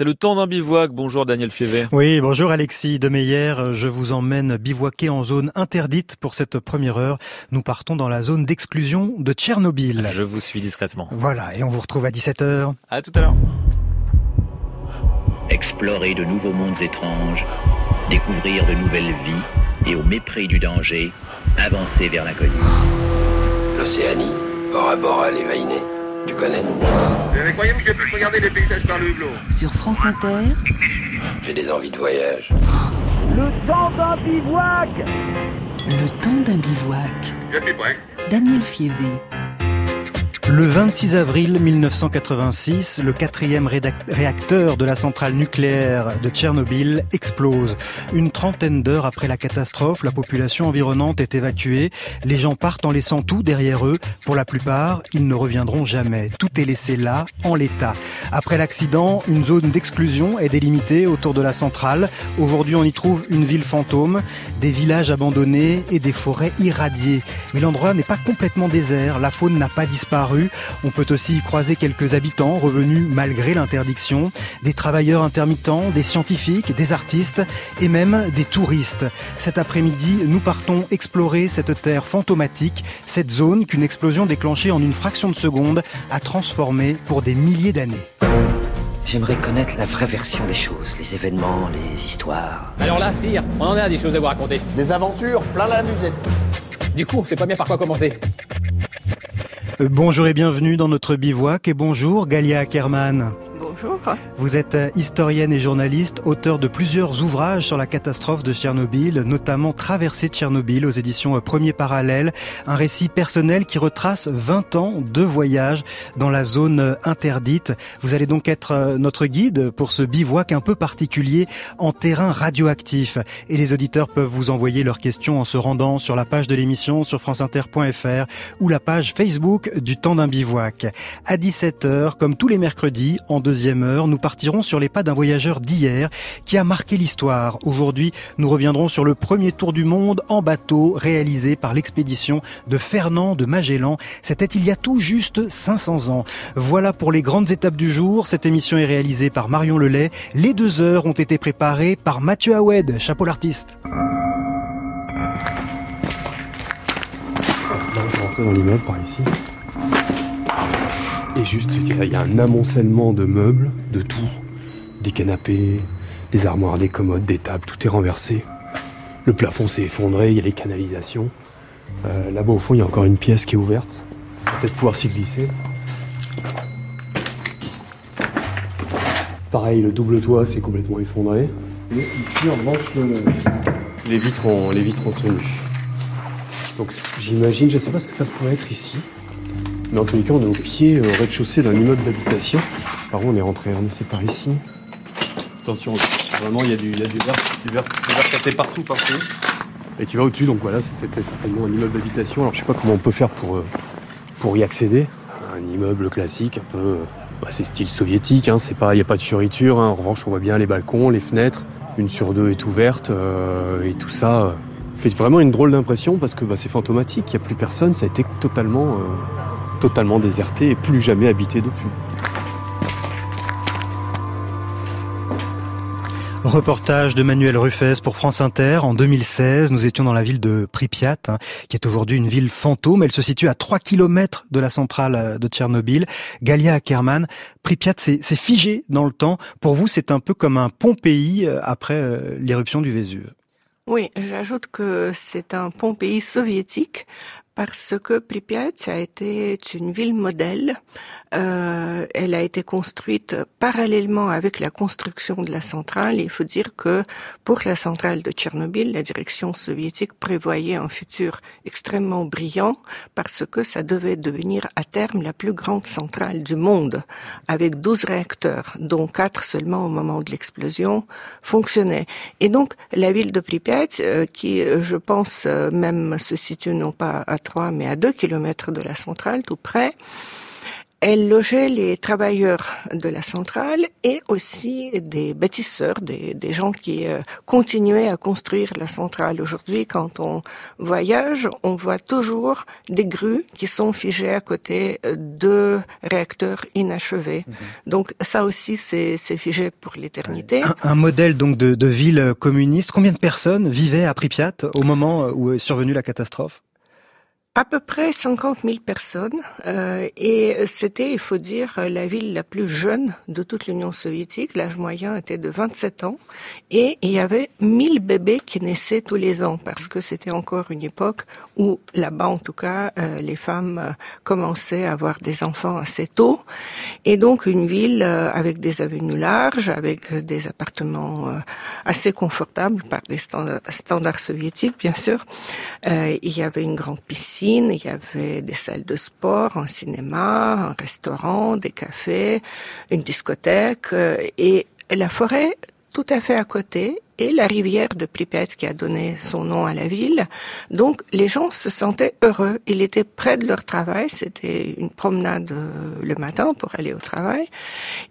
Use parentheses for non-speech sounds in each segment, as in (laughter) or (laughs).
C'est le temps d'un bivouac. Bonjour Daniel Fievé. Oui, bonjour Alexis Demeyer. Je vous emmène bivouaquer en zone interdite pour cette première heure. Nous partons dans la zone d'exclusion de Tchernobyl. Je vous suis discrètement. Voilà, et on vous retrouve à 17h. À tout à l'heure. Explorer de nouveaux mondes étranges, découvrir de nouvelles vies et au mépris du danger, avancer vers l'inconnu. L'Océanie, bord à bord à l'évainer. Tu connais Mais croyez-vous que je puisse regarder les paysages par le hublot Sur France Inter, J'ai des envies de voyage. Le temps d'un bivouac le temps d'un bivouac. Je suis prêt. Daniel Fievé. Le 26 avril 1986, le quatrième réacteur de la centrale nucléaire de Tchernobyl explose. Une trentaine d'heures après la catastrophe, la population environnante est évacuée. Les gens partent en laissant tout derrière eux. Pour la plupart, ils ne reviendront jamais. Tout est laissé là, en l'état. Après l'accident, une zone d'exclusion est délimitée autour de la centrale. Aujourd'hui, on y trouve une ville fantôme, des villages abandonnés et des forêts irradiées. Mais l'endroit n'est pas complètement désert. La faune n'a pas disparu. On peut aussi y croiser quelques habitants revenus malgré l'interdiction, des travailleurs intermittents, des scientifiques, des artistes et même des touristes. Cet après-midi, nous partons explorer cette terre fantomatique, cette zone qu'une explosion déclenchée en une fraction de seconde a transformée pour des milliers d'années. J'aimerais connaître la vraie version des choses, les événements, les histoires. Alors là, sire, on en a des choses à vous raconter. Des aventures, plein la musette. Du coup, c'est pas bien par quoi commencer. Bonjour et bienvenue dans notre bivouac et bonjour Galia Ackerman. Vous êtes euh, historienne et journaliste, auteur de plusieurs ouvrages sur la catastrophe de Tchernobyl, notamment Traversée de Tchernobyl aux éditions euh, Premier Parallèle, un récit personnel qui retrace 20 ans de voyage dans la zone euh, interdite. Vous allez donc être notre guide pour ce bivouac un peu particulier en terrain radioactif. Et les auditeurs peuvent vous envoyer leurs questions en se rendant sur la page de l'émission sur franceinter.fr ou la page Facebook du temps d'un bivouac. À 17h, comme tous les mercredis, en deuxième heure, nous partirons sur les pas d'un voyageur d'hier qui a marqué l'histoire. Aujourd'hui, nous reviendrons sur le premier tour du monde en bateau réalisé par l'expédition de Fernand de Magellan. C'était il y a tout juste 500 ans. Voilà pour les grandes étapes du jour. Cette émission est réalisée par Marion Lelay. Les deux heures ont été préparées par Mathieu Aoued, chapeau l'artiste. dans l'immeuble par ici. Et juste, il y, a un amoncellement de meubles, de tout. Des canapés, des armoires, des commodes, des tables, tout est renversé. Le plafond s'est effondré, il y a les canalisations. Euh, là-bas au fond, il y a encore une pièce qui est ouverte. Peut-être pouvoir s'y glisser. Pareil, le double toit s'est complètement effondré. Et ici, en revanche, les vitres ont, les vitres ont tenu. Donc j'imagine, je ne sais pas ce que ça pourrait être ici. Mais en tous les cas, on est au pied, au rez-de-chaussée d'un immeuble d'habitation. Par où on est rentré, on est par ici. Attention, vraiment, il y a du, il y a du verre, du verre, du partout, partout. Et qui va au-dessus, donc voilà, c'était certainement un immeuble d'habitation. Alors je sais pas comment on peut faire pour, euh, pour y accéder. Un immeuble classique, un peu. Bah, c'est style soviétique, hein, c'est pas, il n'y a pas de fioriture. Hein. En revanche, on voit bien les balcons, les fenêtres. Une sur deux est ouverte euh, et tout ça euh, fait vraiment une drôle d'impression parce que bah, c'est fantomatique, il n'y a plus personne, ça a été totalement totalement déserté et plus jamais habité depuis. Reportage de Manuel Ruffez pour France Inter. En 2016, nous étions dans la ville de Pripyat, hein, qui est aujourd'hui une ville fantôme. Elle se situe à 3 km de la centrale euh, de Tchernobyl. Galia Ackerman, Pripyat, c'est figé dans le temps. Pour vous, c'est un peu comme un Pompéi euh, après euh, l'éruption du Vésuve. Oui, j'ajoute que c'est un Pompéi soviétique parce que Pripyat a été une ville modèle euh, elle a été construite parallèlement avec la construction de la centrale. Il faut dire que pour la centrale de Tchernobyl, la direction soviétique prévoyait un futur extrêmement brillant parce que ça devait devenir à terme la plus grande centrale du monde, avec 12 réacteurs, dont 4 seulement au moment de l'explosion fonctionnaient. Et donc la ville de Pripyat, euh, qui je pense euh, même se situe non pas à 3 mais à 2 kilomètres de la centrale, tout près, elle logeait les travailleurs de la centrale et aussi des bâtisseurs, des, des gens qui euh, continuaient à construire la centrale. Aujourd'hui, quand on voyage, on voit toujours des grues qui sont figées à côté de réacteurs inachevés. Mhm. Donc ça aussi, c'est figé pour l'éternité. Un, modèle donc de, de ville communiste. Combien de personnes vivaient à Pripyat au moment où est survenue la catastrophe? À peu près 50 000 personnes euh, et c'était, il faut dire, la ville la plus jeune de toute l'Union soviétique. L'âge moyen était de 27 ans et il y avait 1000 bébés qui naissaient tous les ans parce que c'était encore une époque où là-bas, en tout cas, euh, les femmes euh, commençaient à avoir des enfants assez tôt et donc une ville euh, avec des avenues larges, avec des appartements assez confortables par des standards, standards soviétiques, bien sûr. il y avait une grande piscine il y avait des salles de sport, un cinéma, un restaurant, des cafés, une discothèque euh, et la forêt tout à fait à côté et la rivière de Pripyat qui a donné son nom à la ville. Donc les gens se sentaient heureux. Ils étaient près de leur travail. C'était une promenade euh, le matin pour aller au travail.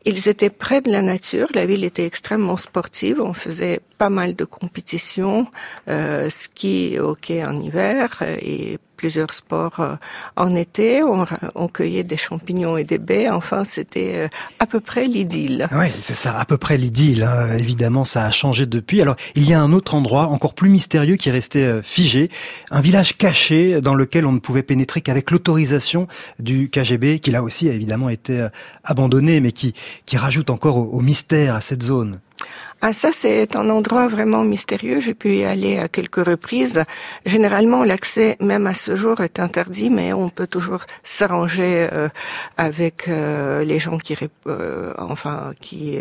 Ils étaient près de la nature. La ville était extrêmement sportive. On faisait pas mal de compétitions, euh, ski, hockey en hiver euh, et plusieurs sports euh, en été. On, cueillait des champignons et des baies. Enfin, c'était euh, à peu près l'idylle. Oui, c'est ça, à peu près l'idylle. Hein. Évidemment, ça a changé depuis. Alors, il y a un autre endroit encore plus mystérieux qui est resté euh, figé, un village caché dans lequel on ne pouvait pénétrer qu'avec l'autorisation du KGB, qui là aussi a évidemment été abandonné, mais qui, qui rajoute encore au mystère à cette zone. Ah, ça, c'est un endroit vraiment mystérieux. J'ai pu y aller à quelques reprises. Généralement, l'accès, même à ce jour, est interdit, mais on peut toujours s'arranger euh, avec euh, les gens qui, euh, enfin, qui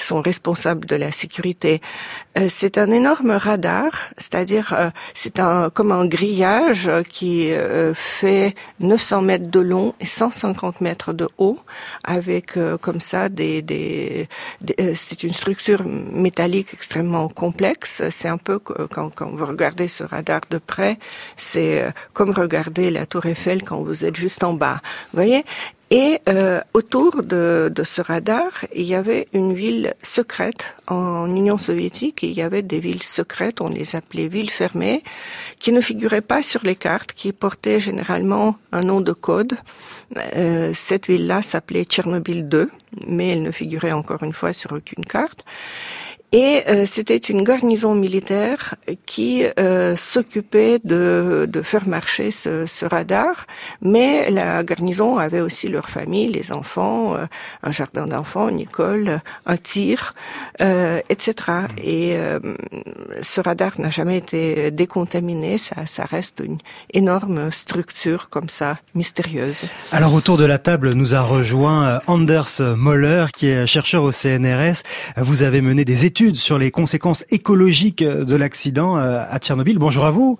sont responsables de la sécurité. c'est un énorme radar, c'est-à-dire c'est un comme un grillage qui fait 900 mètres de long et 150 mètres de haut, avec comme ça des, des c'est une structure métallique extrêmement complexe. C'est un peu quand, vous regardez ce radar de près, c'est euh, comme regarder la tour Eiffel quand vous êtes juste en bas. Vous voyez? Et euh, autour de, ce radar, il y avait une ville secrète en Union soviétique. Il y avait des villes secrètes, on les appelait villes fermées, qui ne figuraient pas sur les cartes, qui portaient généralement un nom de code. Euh, cette ville-là s'appelait Tchernobyl 2, mais elle ne figurait encore une fois sur aucune carte. Et euh, c'était une garnison militaire qui euh, s'occupait de, de, faire marcher ce, ce, radar, mais la garnison avait aussi leur famille, les enfants, euh, un jardin d'enfants, une école, un tir, etc. Et ce radar n'a jamais été décontaminé, ça, ça reste une énorme structure comme ça, mystérieuse. Alors autour de la table nous a rejoint Anders Moller, qui est chercheur au CNRS. Vous avez mené des études sur les conséquences écologiques de l'accident euh, à Tchernobyl. Bonjour à vous.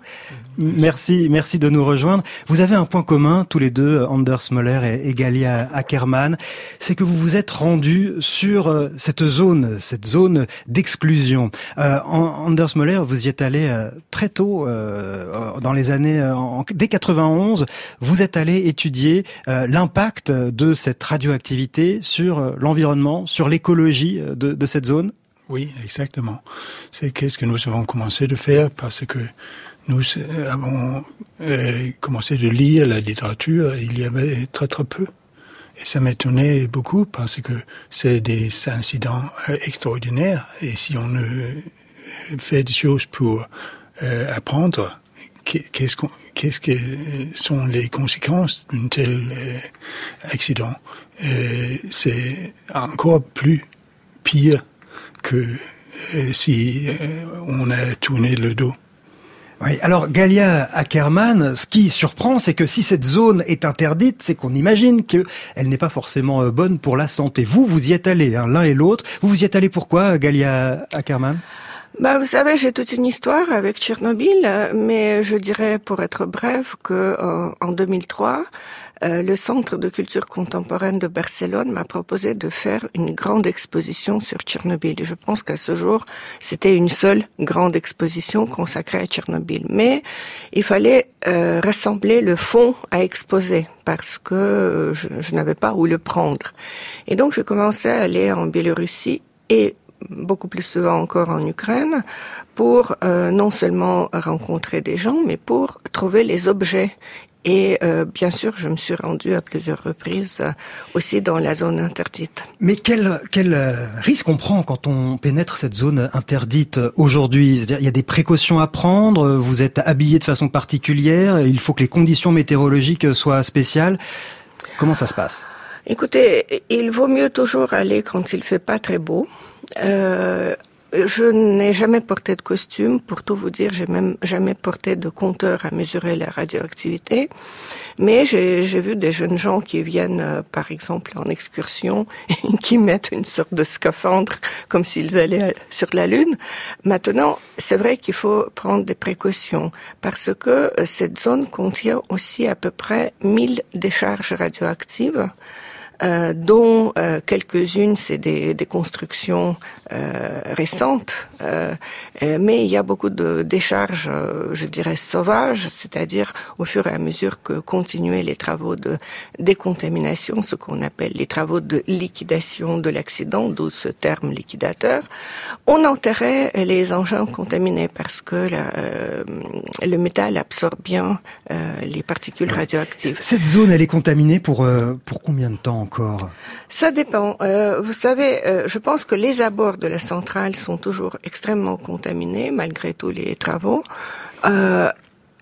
Merci, merci de nous rejoindre. Vous avez un point commun, tous les deux, Anders Moller et, Galia Ackermann, c'est que vous vous êtes rendus sur euh, cette zone, cette zone d'exclusion. Euh, Anders Moller, vous y êtes allé euh, très tôt, euh, dans les années, en, dès 91, vous êtes allé étudier l'impact de cette radioactivité sur l'environnement, sur l'écologie de, de cette zone. Oui, exactement. C'est qu'est-ce que nous avons commencé de faire parce que nous avons euh, commencé de lire la littérature, il y avait très très peu. Et ça m'étonnait beaucoup parce que c'est des incidents euh, extraordinaires. Et si on fait des choses pour euh, apprendre, qu'est-ce qu'est-ce que sont les conséquences d'un tel euh, accident? Euh, C'est encore plus pire que euh, si euh, on a tourné le dos. Oui, alors Galia Ackerman, ce qui surprend, c'est que si cette zone est interdite, c'est qu'on imagine qu'elle n'est pas forcément euh, bonne pour la santé. Vous, vous y êtes allé, hein, l'un et l'autre. Vous vous y êtes allé pourquoi, Galia Ackerman bah, vous savez, j'ai toute une histoire avec Tchernobyl, mais je dirais, pour être bref, que en 2003, euh, le Centre de culture contemporaine de Barcelone m'a proposé de faire une grande exposition sur Tchernobyl. Je pense qu'à ce jour, c'était une seule grande exposition consacrée à Tchernobyl. Mais il fallait euh, rassembler le fond à exposer parce que je, je n'avais pas où le prendre. Et donc, j'ai commencé à aller en Biélorussie et beaucoup plus souvent encore en Ukraine pour euh, non seulement rencontrer des gens, mais pour trouver les objets. Et euh, bien sûr, je me suis rendue à plusieurs reprises euh, aussi dans la zone interdite. Mais quel, quel euh, risque on prend quand on pénètre cette zone interdite aujourd'hui? C'est-à-dire, il y a des précautions à prendre. Vous êtes habillé de façon particulière. Il faut que les conditions météorologiques soient spéciales. Comment ça se passe? Écoutez, il vaut mieux toujours aller quand il fait pas très beau. Euh, je n'ai jamais porté de costume, pour tout vous dire, j'ai même jamais porté de compteur à mesurer la radioactivité. Mais j'ai vu des jeunes gens qui viennent, euh, par exemple, en excursion, (laughs) et qui mettent une sorte de scaphandre comme s'ils allaient sur la Lune. Maintenant, c'est vrai qu'il faut prendre des précautions parce que euh, cette zone contient aussi à peu près 1000 décharges radioactives. Euh, dont euh, quelques-unes c'est des, des, constructions euh, récentes, euh, euh, mais il y a beaucoup de décharges, je dirais sauvages, c'est-à-dire au fur et à mesure que continuaient les travaux de décontamination, ce qu'on appelle les travaux de liquidation de l'accident, d'où ce terme liquidateur, on enterrait les engins contaminés parce que la, le métal absorbe bien les particules radioactives. Cette zone, elle est contaminée pour pour combien de temps Ça dépend. Euh, vous savez, euh, je pense que les abords de la centrale sont toujours extrêmement contaminés malgré tous les travaux. Euh,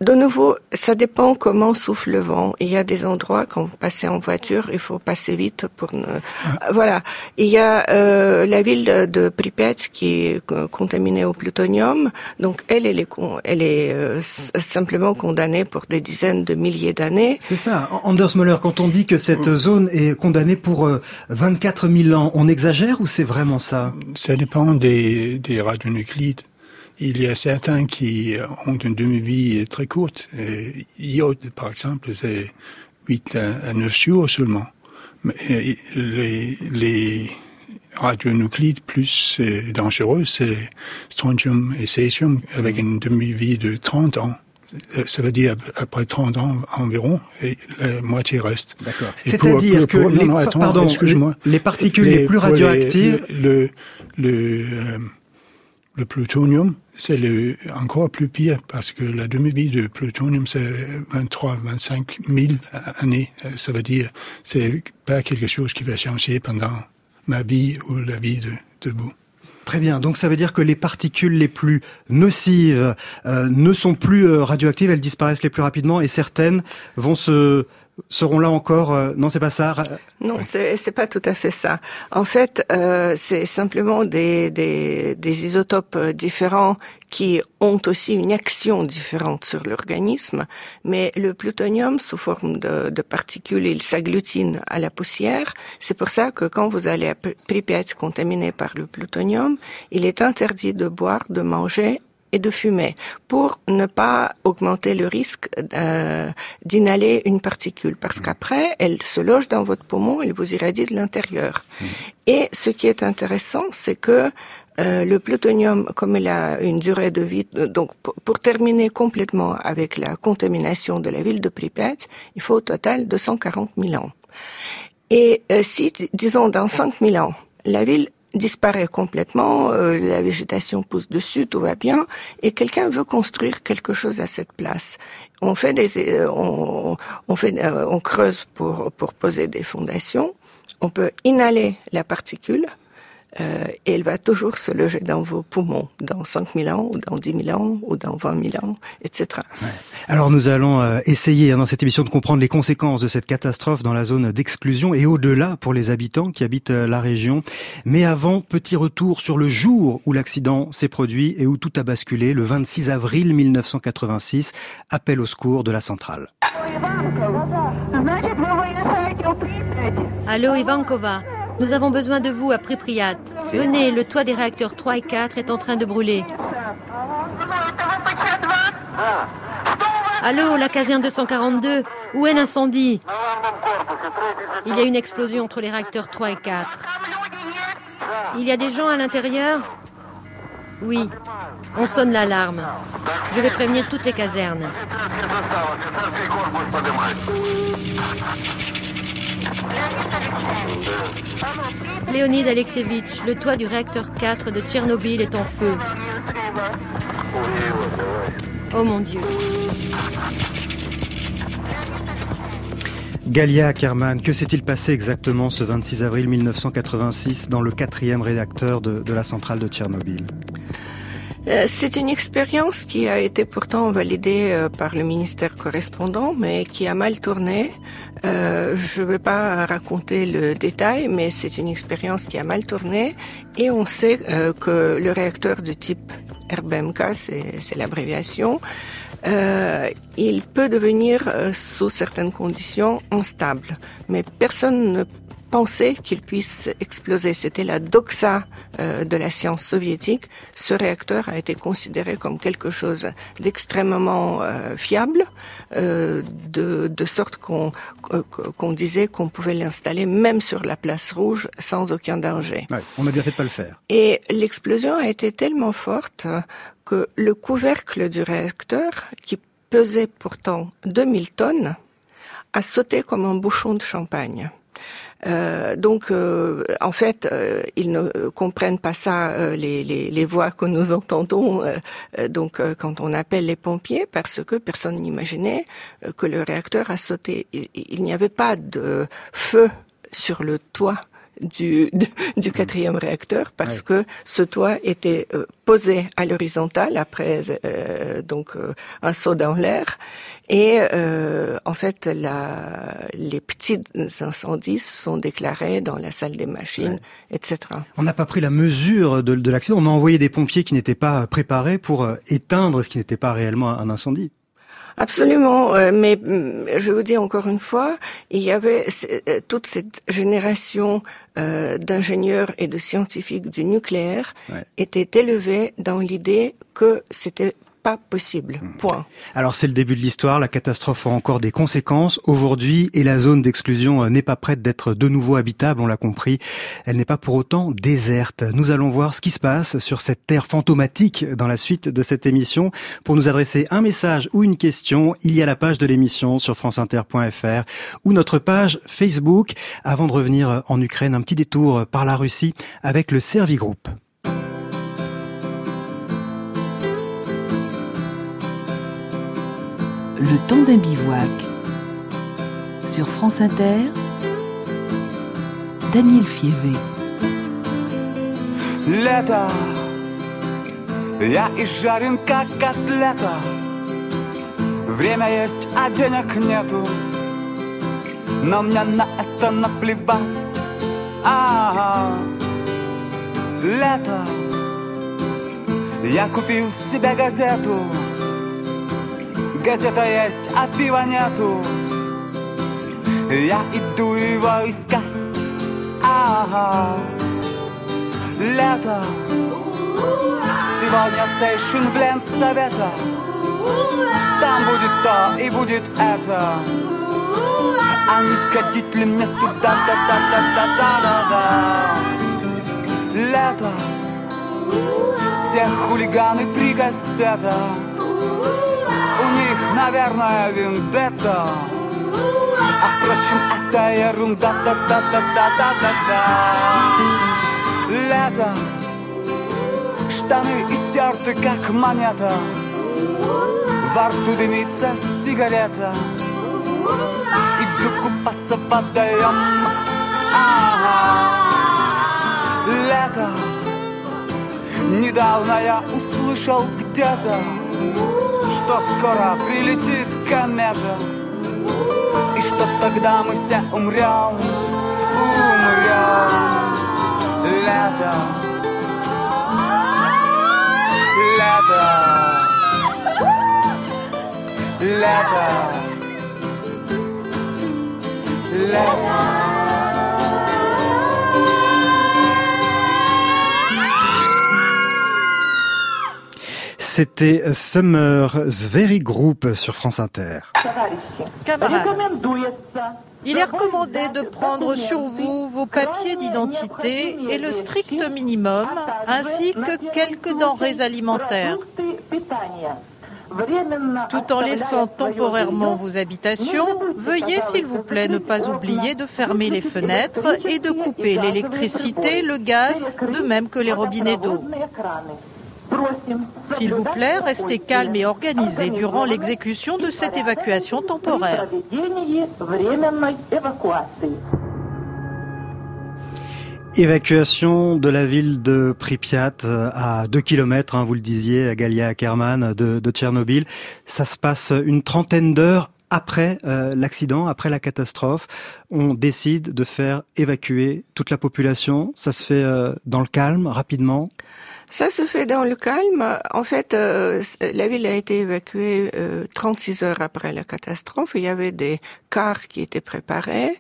de nouveau, ça dépend comment souffle le vent. Il y a des endroits quand vous passez en voiture, il faut passer vite pour ne. Ah. Voilà. Il y a euh, la ville de, Pripyat qui est contaminée au plutonium. Donc elle, elle est, elle est euh, simplement condamnée pour des dizaines de milliers d'années. C'est ça. Anders Moller, quand on dit que cette mm. zone est condamnée pour 24 euh, 000 ans, on exagère ou c'est vraiment ça? Ça dépend des, des radionuclides. Il y a certains qui ont une demi-vie très courte. Iode, par exemple, c'est 8 à 9 jours seulement. Mais les, les radionuclides plus dangereux, c'est strontium et césium avec une demi-vie de 30 ans. Ça veut dire après 30 ans environ, et la moitié reste. D'accord. C'est-à-dire que les, non, attends, pardon, les, les, particules les, les plus radioactives, le, le, le, le plutonium, c'est le, encore plus pire parce que la demi-vie de plutonium, c'est 23, 25 000 années. Ça veut dire, c'est pas quelque chose qui va changer pendant ma vie ou la vie de, de vous. Très bien. Donc ça veut dire que les particules les plus nocives euh, ne sont plus euh, radioactives, elles disparaissent les plus rapidement et certaines vont se seront là encore euh, Non, c'est pas ça. Non, c'est c'est pas tout à fait ça. En fait, euh, c'est simplement des, des, des isotopes euh, différents qui ont aussi une action différente sur l'organisme. Mais le plutonium, sous forme de, de particules, il s'agglutine à la poussière. C'est pour ça que quand vous allez à Pripyat contaminé par le plutonium, il est interdit de boire, de manger et de fumer pour ne pas augmenter le risque euh, d'inhaler une particule parce qu'après elle se loge dans votre poumon, elle vous irradie de l'intérieur. Mmh. Et ce qui est intéressant, c'est que euh, le plutonium, comme il a une durée de vie, donc pour, terminer complètement avec la contamination de la ville de Pripyat, il faut au total 240 000 ans. Et euh, si, disons, dans 5 000 ans, la ville disparaît complètement, euh, la végétation pousse dessus, tout va bien, et quelqu'un veut construire quelque chose à cette place. On fait des, euh, on, on, fait, euh, on creuse pour pour poser des fondations. On peut inhaler la particule, euh, et elle va toujours se loger dans vos poumons, dans 5000 ans, ou dans 10 000 ans, ou dans 20 000 ans, etc. Ouais. Alors nous allons euh, essayer hein, dans cette émission de comprendre les conséquences de cette catastrophe dans la zone d'exclusion et au-delà pour les habitants qui habitent euh, la région. Mais avant, petit retour sur le jour où l'accident s'est produit et où tout a basculé, le 26 avril 1986, appel au secours de la centrale. Allô Ivankova nous avons besoin de vous à Pripyat. Venez, le toit des réacteurs 3 et 4 est en train de brûler. Allô, la caserne 242, où est l'incendie? Il y a une explosion entre les réacteurs 3 et 4. Il y a des gens à l'intérieur? Oui. On sonne l'alarme. Je vais prévenir toutes les casernes. Léonide Alexevitch, le toit du réacteur 4 de Tchernobyl est en feu. Oh mon Dieu. Galia Ackerman, que s'est-il passé exactement ce 26 avril 1986 dans le quatrième réacteur de, la centrale de Tchernobyl? C'est une expérience qui a été pourtant validée euh, par le ministère correspondant, mais qui a mal tourné. Euh, je ne vais pas raconter le détail, mais c'est une expérience qui a mal tourné. Et on sait que le réacteur du type RBMK, c'est l'abréviation, il peut devenir, sous certaines conditions, instable. Mais personne ne pensait qu'il puisse exploser. C'était la doxa euh, de la science soviétique. Ce réacteur a été considéré comme quelque chose d'extrêmement euh, fiable, euh, de, de, sorte qu'on qu'on disait qu'on pouvait l'installer même sur la place rouge sans aucun danger. on a bien fait de pas le faire. Et l'explosion a été tellement forte que le couvercle du réacteur, qui pesait pourtant 2000 tonnes, a sauté comme un bouchon de champagne. Euh, donc, euh, en fait, euh, ils ne comprennent pas ça, les, voix que nous entendons. donc, quand on appelle les pompiers, parce que personne n'imaginait que le réacteur a sauté. Il, n'y avait pas de feu sur le toit du, (laughs) du quatrième réacteur parce que ce toit était posé à l'horizontale après donc un saut dans l'air et euh, en fait, la, les petits incendies se sont déclarés dans la salle des machines, etc. On n'a pas pris la mesure de, de l'accident. On a envoyé des pompiers qui n'étaient pas préparés pour euh, éteindre ce qui n'était pas réellement un incendie. Absolument, euh, mais mm, je vous dis encore une fois, il y avait toute cette génération euh, d'ingénieurs et de scientifiques du nucléaire était élevée dans l'idée que c'était pas possible. Hmm. Point. Alors c'est le début de l'histoire, la catastrophe a encore des conséquences aujourd'hui et la zone d'exclusion euh, n'est pas prête d'être de nouveau habitable, on l'a compris. Elle n'est pas pour autant déserte. Nous allons voir ce qui se passe sur cette terre fantomatique dans la suite de cette émission. Pour nous adresser un message ou une question, il y a la page de l'émission sur franceinter.fr ou notre page Facebook. Avant de revenir en Ukraine, un petit détour par la Russie avec le Servigroup. Le temps d'un bivouac. Sur France Inter, Daniel Fievé. Лето, я изжарен как котлета. Время есть, а денег нету. Но мне на это наплевать. А, -а, -а. лето, я купил себе газету. Газета есть, а пива нету Я иду его искать. Ага. Лето. Сегодня сейшн в Ленсовета Там будет то и будет это. А не сходить ли мне туда, да, да, да, да, да, да, да. Лето. Все хулиганы три кастета них, наверное, вендетта. А впрочем, это ерунда, да-да-да-да-да-да-да Лето, штаны и серты, как монета. Во рту дымится сигарета. Иду купаться в водоем ага. Лето Недавно я услышал где-то что скоро прилетит комета? И что тогда мы все умрем, умрем. Лето. Лето. Лето. Лето C'était Summer Very Group sur France Inter. Il est recommandé de prendre sur vous vos papiers d'identité et le strict minimum, ainsi que quelques denrées alimentaires. Tout en laissant temporairement vos habitations, veuillez s'il vous plaît ne pas oublier de fermer les fenêtres et de couper l'électricité, le gaz, de même que les robinets d'eau. S'il vous plaît, restez calme et organisé durant l'exécution de cette évacuation temporaire. Évacuation de la ville de Pripyat à 2 km, hein, vous le disiez, à Galia Ackerman de, de Tchernobyl. Ça se passe une trentaine d'heures après euh, l'accident, après la catastrophe, on décide de faire évacuer toute la population. Ça se fait euh, dans le calme, rapidement. Ça se fait dans le calme. En fait, euh, la ville a été évacuée 36 heures après la catastrophe. Il y avait des cars qui étaient préparés.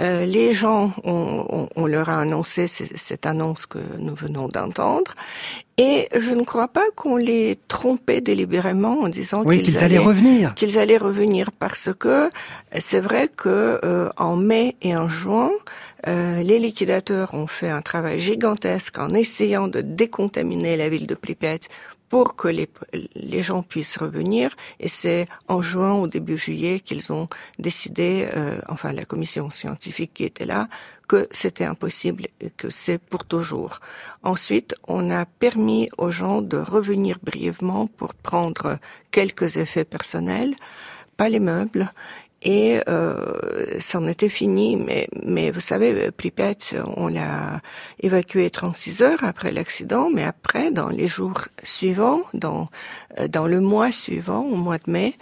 Euh, les gens, on, on, leur a annoncé cette annonce que nous venons d'entendre. Et je ne crois pas qu'on les trompait délibérément en disant qu'ils allaient, revenir. Qu'ils allaient revenir parce que c'est vrai que euh, en mai et en juin, euh, les liquidateurs ont fait un travail gigantesque en essayant de décontaminer la ville de Pripyat pour que les, les gens puissent revenir. Et c'est en juin, au début juillet, qu'ils ont décidé, euh, enfin la commission scientifique qui était là, que c'était impossible et que c'est pour toujours. Ensuite, on a permis aux gens de revenir brièvement pour prendre quelques effets personnels, pas les meubles, et euh, c'en était fini. Mais, mais vous savez, Pripyat, on l'a évacué 36 heures après l'accident, mais après, dans les jours suivants, dans, euh, dans le mois suivant, au mois de mai,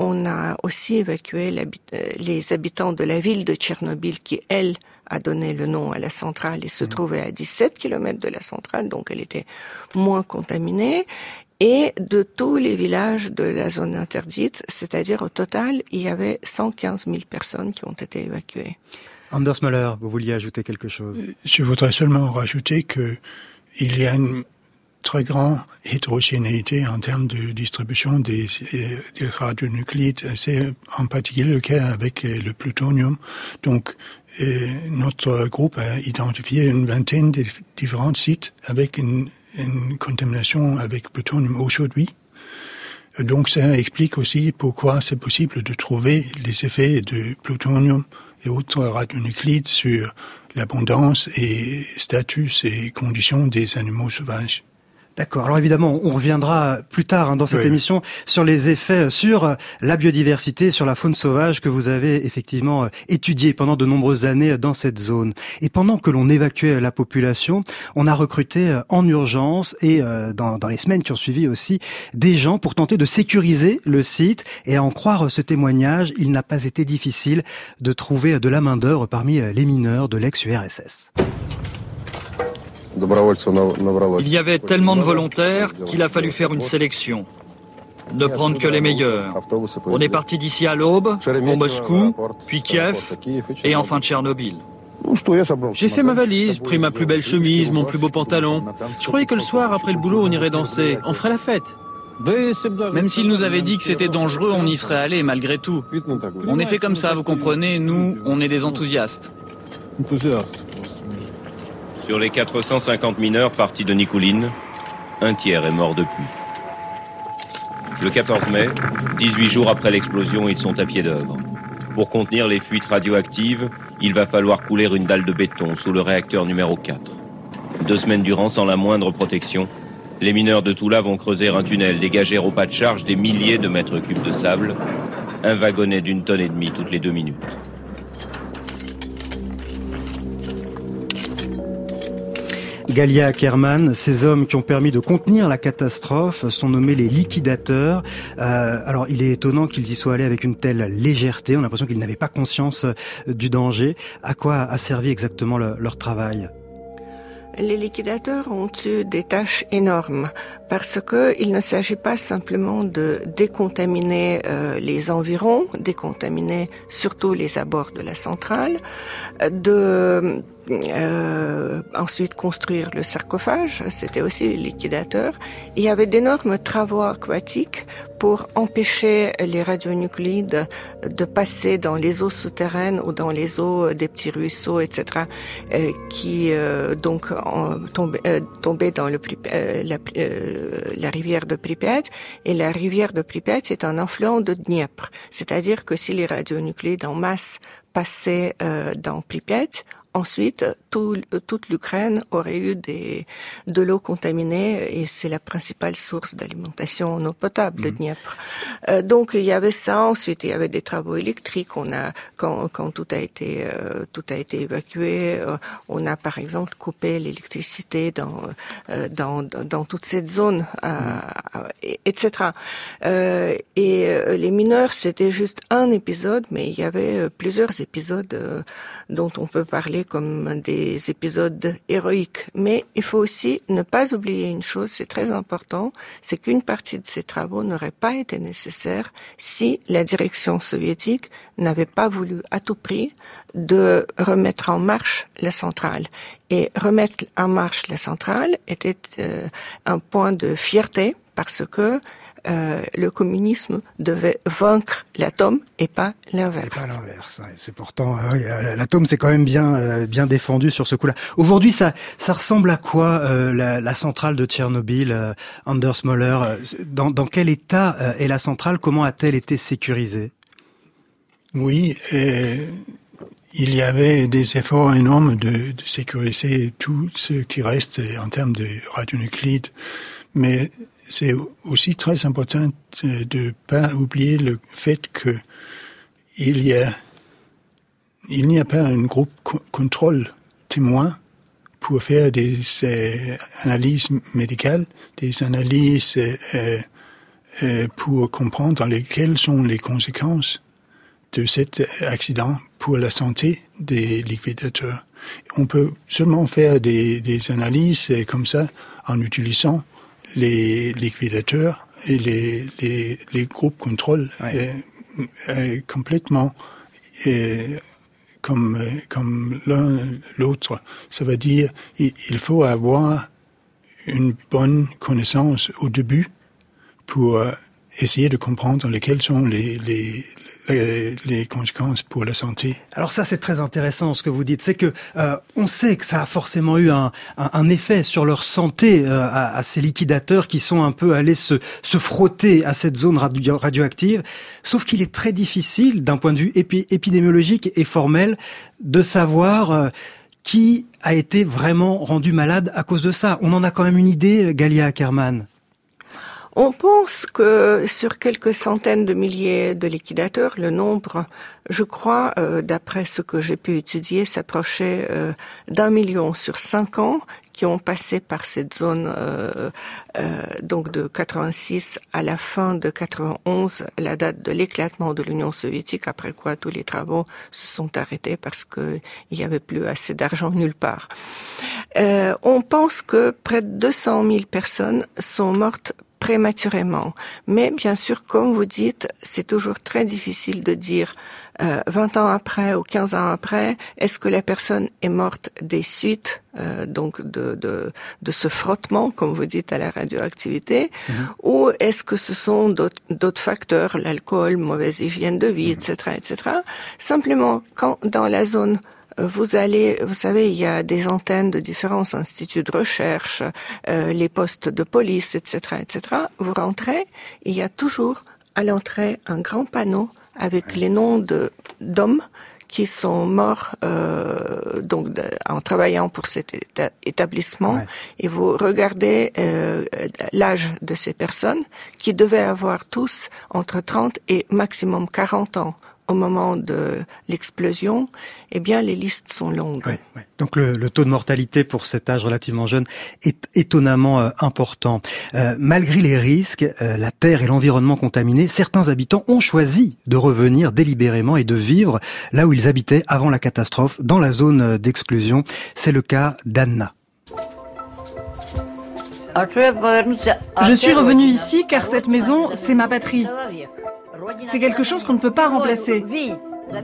on a aussi évacué euh, les habitants de la ville de Tchernobyl qui, elle, a donné le nom à la centrale et se mmh. trouvait à 17 km de la centrale, donc elle était moins contaminée et de tous les villages de la zone interdite, c'est-à-dire au total, il y avait 115 000 personnes qui ont été évacuées. Anders Möller, vous vouliez ajouter quelque chose? Je voudrais seulement rajouter que il y a une très grande hétérogénéité en termes de distribution des, des radionuclides. C'est en particulier le cas avec le plutonium. Donc, notre groupe a identifié une vingtaine de différents sites avec une une contamination avec plutonium aujourd'hui. Donc ça explique aussi pourquoi c'est possible de trouver les effets de plutonium et autres radionuclides sur l'abondance et status et conditions des animaux sauvages. D'accord. Alors évidemment, on reviendra plus tard hein, dans cette émission sur les effets sur la biodiversité, sur la faune sauvage que vous avez effectivement euh, étudié pendant de nombreuses années dans cette zone. Et pendant que l'on évacuait la population, on a recruté euh, en urgence et euh, dans, dans les semaines qui ont suivi aussi des gens pour tenter de sécuriser le site. Et à en croire ce témoignage, il n'a pas été difficile de trouver de la main d'œuvre parmi les mineurs de l'ex-URSS. Il y avait tellement de volontaires qu'il a fallu faire une sélection. Ne prendre que les meilleurs. On est parti d'ici à l'aube, pour Moscou, puis Kiev, et enfin Tchernobyl. J'ai fait ma valise, pris ma plus belle chemise, mon plus beau pantalon. Je croyais que le soir, après le boulot, on irait danser. On ferait la fête. Même s'il nous avait dit que c'était dangereux, on y serait allé malgré tout. On est fait comme ça, vous comprenez, nous, on est des enthousiastes. Sur les 450 mineurs partis de Nicoline, un tiers est mort depuis. Le 14 mai, 18 jours après l'explosion, ils sont à pied d'œuvre. Pour contenir les fuites radioactives, il va falloir couler une dalle de béton sous le réacteur numéro 4. Deux semaines durant, sans la moindre protection, les mineurs de Toula vont creuser un tunnel, dégager au pas de charge des milliers de mètres cubes de sable, un wagonnet d'une tonne et demie toutes les deux minutes. Galia Ackerman, ces hommes qui ont permis de contenir la catastrophe sont nommés les liquidateurs. Euh, alors il est étonnant qu'ils y soient allés avec une telle légèreté, on a l'impression qu'ils n'avaient pas conscience euh, du danger. À quoi a servi exactement leur travail? Les liquidateurs ont eu des tâches énormes parce que il ne s'agit pas simplement de décontaminer euh, les environs, décontaminer surtout les abords de la centrale, de euh, ensuite construire le sarcophage, c'était aussi les liquidateurs. Il y avait d'énormes travaux aquatiques pour empêcher les radionuclides de passer dans les eaux souterraines ou dans les eaux des petits ruisseaux, etc., euh, qui euh, donc tombaient, dans le, la, la, rivière de Pripyat. Et la rivière de Pripyat est un influent de Dniepr, c'est-à-dire que si les radionuclides en masse passaient dans Pripyat, Ensuite, tout, toute l'Ukraine aurait eu des, de l'eau contaminée et c'est la principale source d'alimentation en eau potable, le mmh. Dniepr. Euh, donc il y avait ça. Ensuite, il y avait des travaux électriques. On a quand, quand tout a été euh, tout a été évacué, euh, on a par exemple coupé l'électricité dans, euh, dans dans toute cette zone, mmh. etc. et les mineurs, c'était juste un épisode, mais il y avait plusieurs épisodes dont on peut parler comme des épisodes héroïques. Mais il faut aussi ne pas oublier une chose, c'est très important, c'est qu'une partie de ces travaux n'aurait pas été nécessaire si la direction soviétique n'avait pas voulu à tout prix de remettre en marche la centrale. Et remettre en marche la centrale était euh, un point de fierté parce que euh, le communisme devait vaincre l'atome et pas l'inverse. pas l'inverse. C'est pourtant euh, euh, l'atome c'est quand même bien bien défendu sur ce coup-là. Aujourd'hui, ça ça ressemble à quoi la, la, centrale de Tchernobyl, Anders Moller dans, dans quel état est la centrale? Comment a-t-elle été sécurisée? Oui. il y avait des efforts énormes de, de sécuriser tout ce qui reste en termes de radionuclides, mais c'est aussi très important de pas oublier le fait que il y a il n'y a pas un groupe contrôle témoin pour faire des euh, analyses médicales, des analyses euh, euh, pour comprendre lesquelles sont les conséquences de cet accident pour la santé des liquidateurs. On peut seulement faire des analyses comme ça en utilisant les liquidateurs et les, les, les groupes contrôle est, est complètement est, comme, comme l'un l'autre. Ça veut dire il faut avoir une bonne connaissance au début pour euh, essayer de comprendre lesquelles sont les, les, les, conséquences pour la santé. Alors ça, c'est très intéressant ce que vous dites. C'est que euh, on sait que ça a forcément eu un, un, effet sur leur santé euh, à, à, ces liquidateurs qui sont un peu allés se, se frotter à cette zone radio, radioactive. Sauf qu'il est très difficile, d'un point de vue épidémiologique et formel, de savoir euh, qui a été vraiment rendu malade à cause de ça. On en a quand même une idée, Galia Ackerman. On pense que sur quelques centaines de milliers de liquidateurs, le nombre, je crois, euh, d'après ce que j'ai pu étudier, s'approchait euh, d'un million sur cinq ans qui ont passé par cette zone euh, donc de 86 à la fin de 91, la date de l'éclatement de l'Union soviétique, après quoi tous les travaux se sont arrêtés parce qu'il n'y avait plus assez d'argent nulle part. on pense que près de 200 000 personnes sont mortes prématurément. Mais bien sûr, comme vous dites, c'est toujours très difficile de dire euh, 20 ans après ou 15 ans après, est-ce que la personne est morte des suites euh, donc de, de, de, ce frottement, comme vous dites, à la radioactivité, mhm. ou est-ce que ce sont d'autres facteurs, l'alcool, mauvaise hygiène de vie, etc., mhm. etc. Simplement, quand dans la zone vous allez, vous savez, il y a des antennes de différents instituts de recherche, euh, les postes de police, etc., etc. Vous rentrez, il y a toujours à l'entrée un grand panneau avec les noms de d'hommes qui sont morts euh, donc en travaillant pour cet établissement et vous regardez euh, l'âge de ces personnes qui devaient avoir tous entre 30 et maximum 40 ans au moment de l'explosion, eh bien, les listes sont longues. Donc, le, taux de mortalité pour cet âge relativement jeune est étonnamment euh, important. Euh, malgré les risques, euh, la terre et l'environnement contaminés, certains habitants ont choisi de revenir délibérément et de vivre là où ils habitaient avant la catastrophe, dans la zone d'exclusion. C'est le cas d'Anna. Je suis revenue ici car cette maison, c'est ma patrie. C'est quelque chose qu'on ne peut pas remplacer.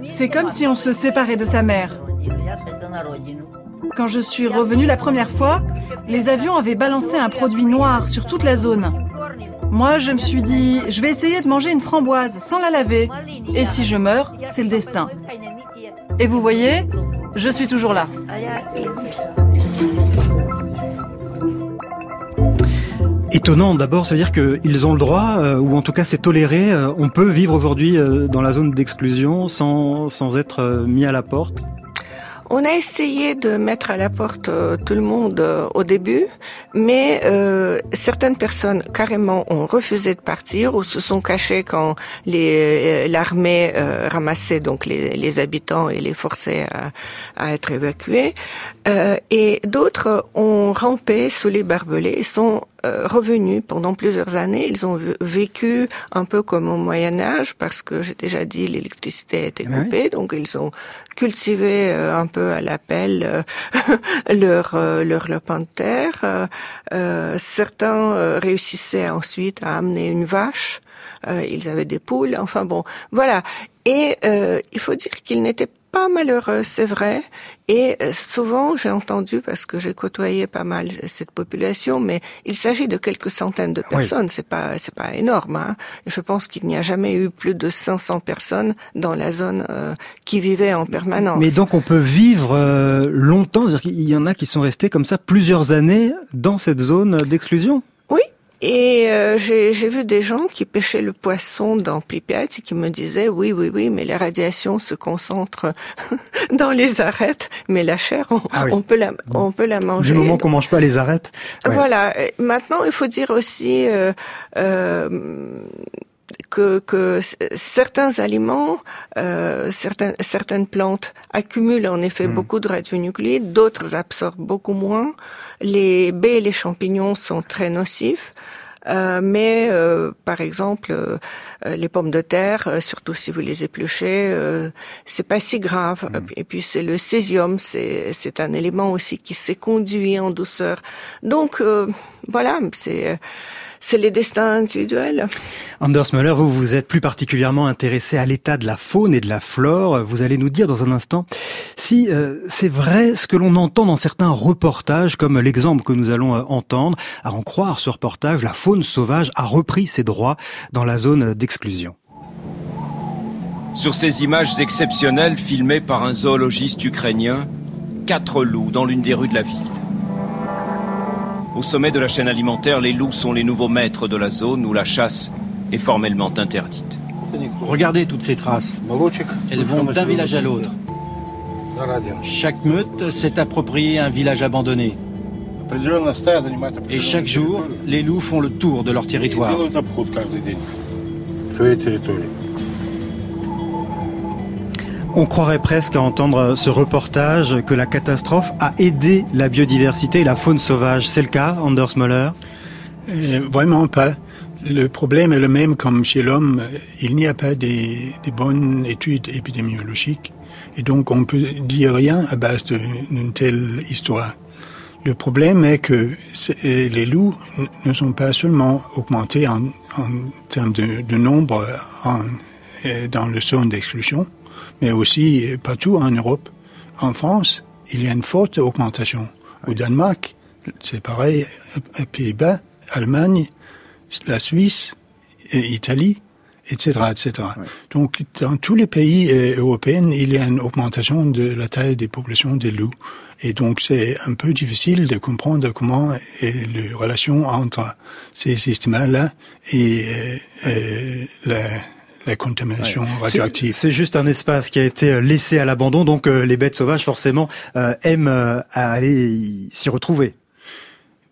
C'est comme si on se séparait de sa mère. Quand je suis revenue la première fois, les avions avaient balancé un produit noir sur toute la zone. Moi, je me suis dit, je vais essayer de manger une framboise sans la laver. Et si je meurs, c'est le destin. Et vous voyez, je suis toujours là. Étonnant. D'abord, ça veut dire qu'ils ont le droit, euh, ou en tout cas c'est toléré, euh, on peut vivre aujourd'hui euh, dans la zone d'exclusion sans, sans être mis à la porte. On a essayé de mettre à la porte euh, tout le monde euh, au début, mais euh, certaines personnes carrément ont refusé de partir ou se sont cachées quand l'armée ramassait donc les, habitants et les forçait à, à être évacués. et d'autres ont rampé sous les barbelés et sont euh, revenus pendant plusieurs années. Ils ont vécu un peu comme au Moyen Âge parce que j'ai déjà dit l'électricité été coupée, donc ils ont cultivé euh, un peu à la pelle (laughs) euh, leur leur lopin de terre. certains réussissaient ensuite à amener une vache. ils avaient des poules. Enfin bon, voilà. Et il faut dire qu'ils n'étaient pas malheureux, c'est vrai. Et euh, souvent, j'ai entendu, parce que j'ai côtoyé pas mal cette population, mais il s'agit de quelques centaines de personnes. C'est pas, c'est pas énorme. Hein. Je pense qu'il n'y a jamais eu plus de 500 personnes dans la zone euh, qui vivaient en permanence. Mais donc, on peut vivre euh, longtemps. Il y en a qui sont restés comme ça plusieurs années dans cette zone d'exclusion? Et euh, j'ai vu des gens qui pêchaient le poisson dans Pripyat et qui me disaient oui, oui, oui, mais la radiation se concentre (laughs) dans les arêtes, mais la chair, on, ah peut la, on peut la manger. Du moment qu'on mange pas les arêtes. Voilà. Maintenant, il faut dire aussi euh, euh, que, que, certains aliments, euh, certaines, certaines plantes accumulent en effet hmm. beaucoup de radionuclides, d'autres absorbent beaucoup moins. Les baies et les champignons sont très nocifs. Euh, mais euh, par exemple, euh, les pommes de terre, surtout si vous les épluchez, c'est pas si grave. Hmm. Et puis c'est le césium, c'est c'est un élément aussi qui s'est conduit en douceur. Donc voilà, c'est c'est les destins individuels. Anders Müller, vous vous êtes plus particulièrement intéressé à l'état de la faune et de la flore. Vous allez nous dire dans un instant si euh, c'est vrai ce que l'on entend dans certains reportages, comme l'exemple que nous allons euh, entendre. À en croire ce reportage, la faune sauvage a repris ses droits dans la zone d'exclusion. Sur ces images exceptionnelles filmées par un zoologiste ukrainien, quatre loups dans l'une des rues de la ville. Au sommet de la chaîne alimentaire, les loups sont les nouveaux maîtres de la zone où la chasse est formellement interdite. Regardez toutes ces traces. Elles vont d'un village à l'autre. Chaque meute s'est approprié un village abandonné. Et chaque jour, les loups font le tour de leur territoire. On croirait presque à entendre ce reportage que la catastrophe a aidé la biodiversité et la faune sauvage. C'est le cas, Anders Moller? Euh, Vraiment pas. Le problème est le même comme chez l'homme. Il n'y a pas des, bonnes études épidémiologiques et donc on peut dire rien à base d'une telle histoire. Le problème est que les loups ne sont pas seulement augmentés en, termes de, nombre euh, dans le zone d'exclusion, mais aussi partout en Europe. En France, il y a une forte augmentation. Au Danemark, c'est pareil, aux Pays-Bas, Allemagne, la Suisse, Italie, etc., etc. Donc, dans tous les pays euh, européens, il y a une augmentation de la taille des populations des loups. Et donc, c'est un peu difficile de comprendre comment est la relation entre ces systèmes-là et euh, euh la la contamination radioactive. C'est juste un espace qui a été euh, laissé à l'abandon, donc euh, les bêtes sauvages forcément euh, aiment aller s'y retrouver.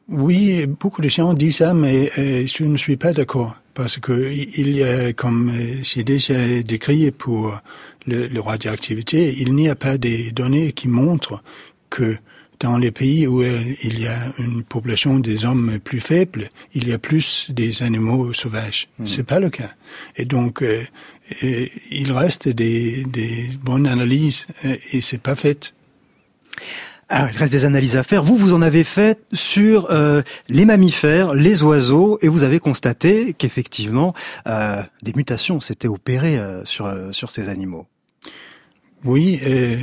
Oui, beaucoup de gens disent ça, mais je ne suis pas d'accord parce que il y a, comme c'est déjà décrit pour le, le radioactivité, il n'y a pas des données qui montrent que dans les pays où il y a une population des hommes plus faible, il y a plus des animaux sauvages. Ce hmm. C'est pas le cas. Et donc, euh, il reste des, des, bonnes analyses euh, et c'est pas fait. Alors, il reste des analyses à faire. Vous, vous en avez fait sur euh, les mammifères, les oiseaux, et vous avez constaté qu'effectivement, des mutations s'étaient opérées sur, sur ces animaux. Oui, euh,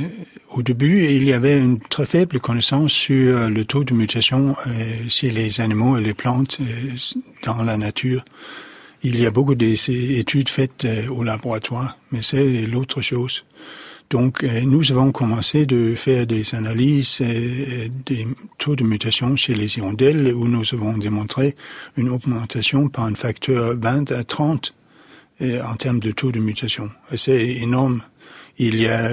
au début, il y avait une très faible connaissance sur le taux de mutation euh, chez les animaux et les plantes euh, dans la nature. Il y a beaucoup d'études faites euh, au laboratoire, mais c'est l'autre chose. Donc, euh, nous avons commencé de faire des analyses euh, des taux de mutation chez les hirondelles où nous avons démontré une augmentation par un facteur 20 à 30 en termes de taux de mutation. C'est énorme. Il y a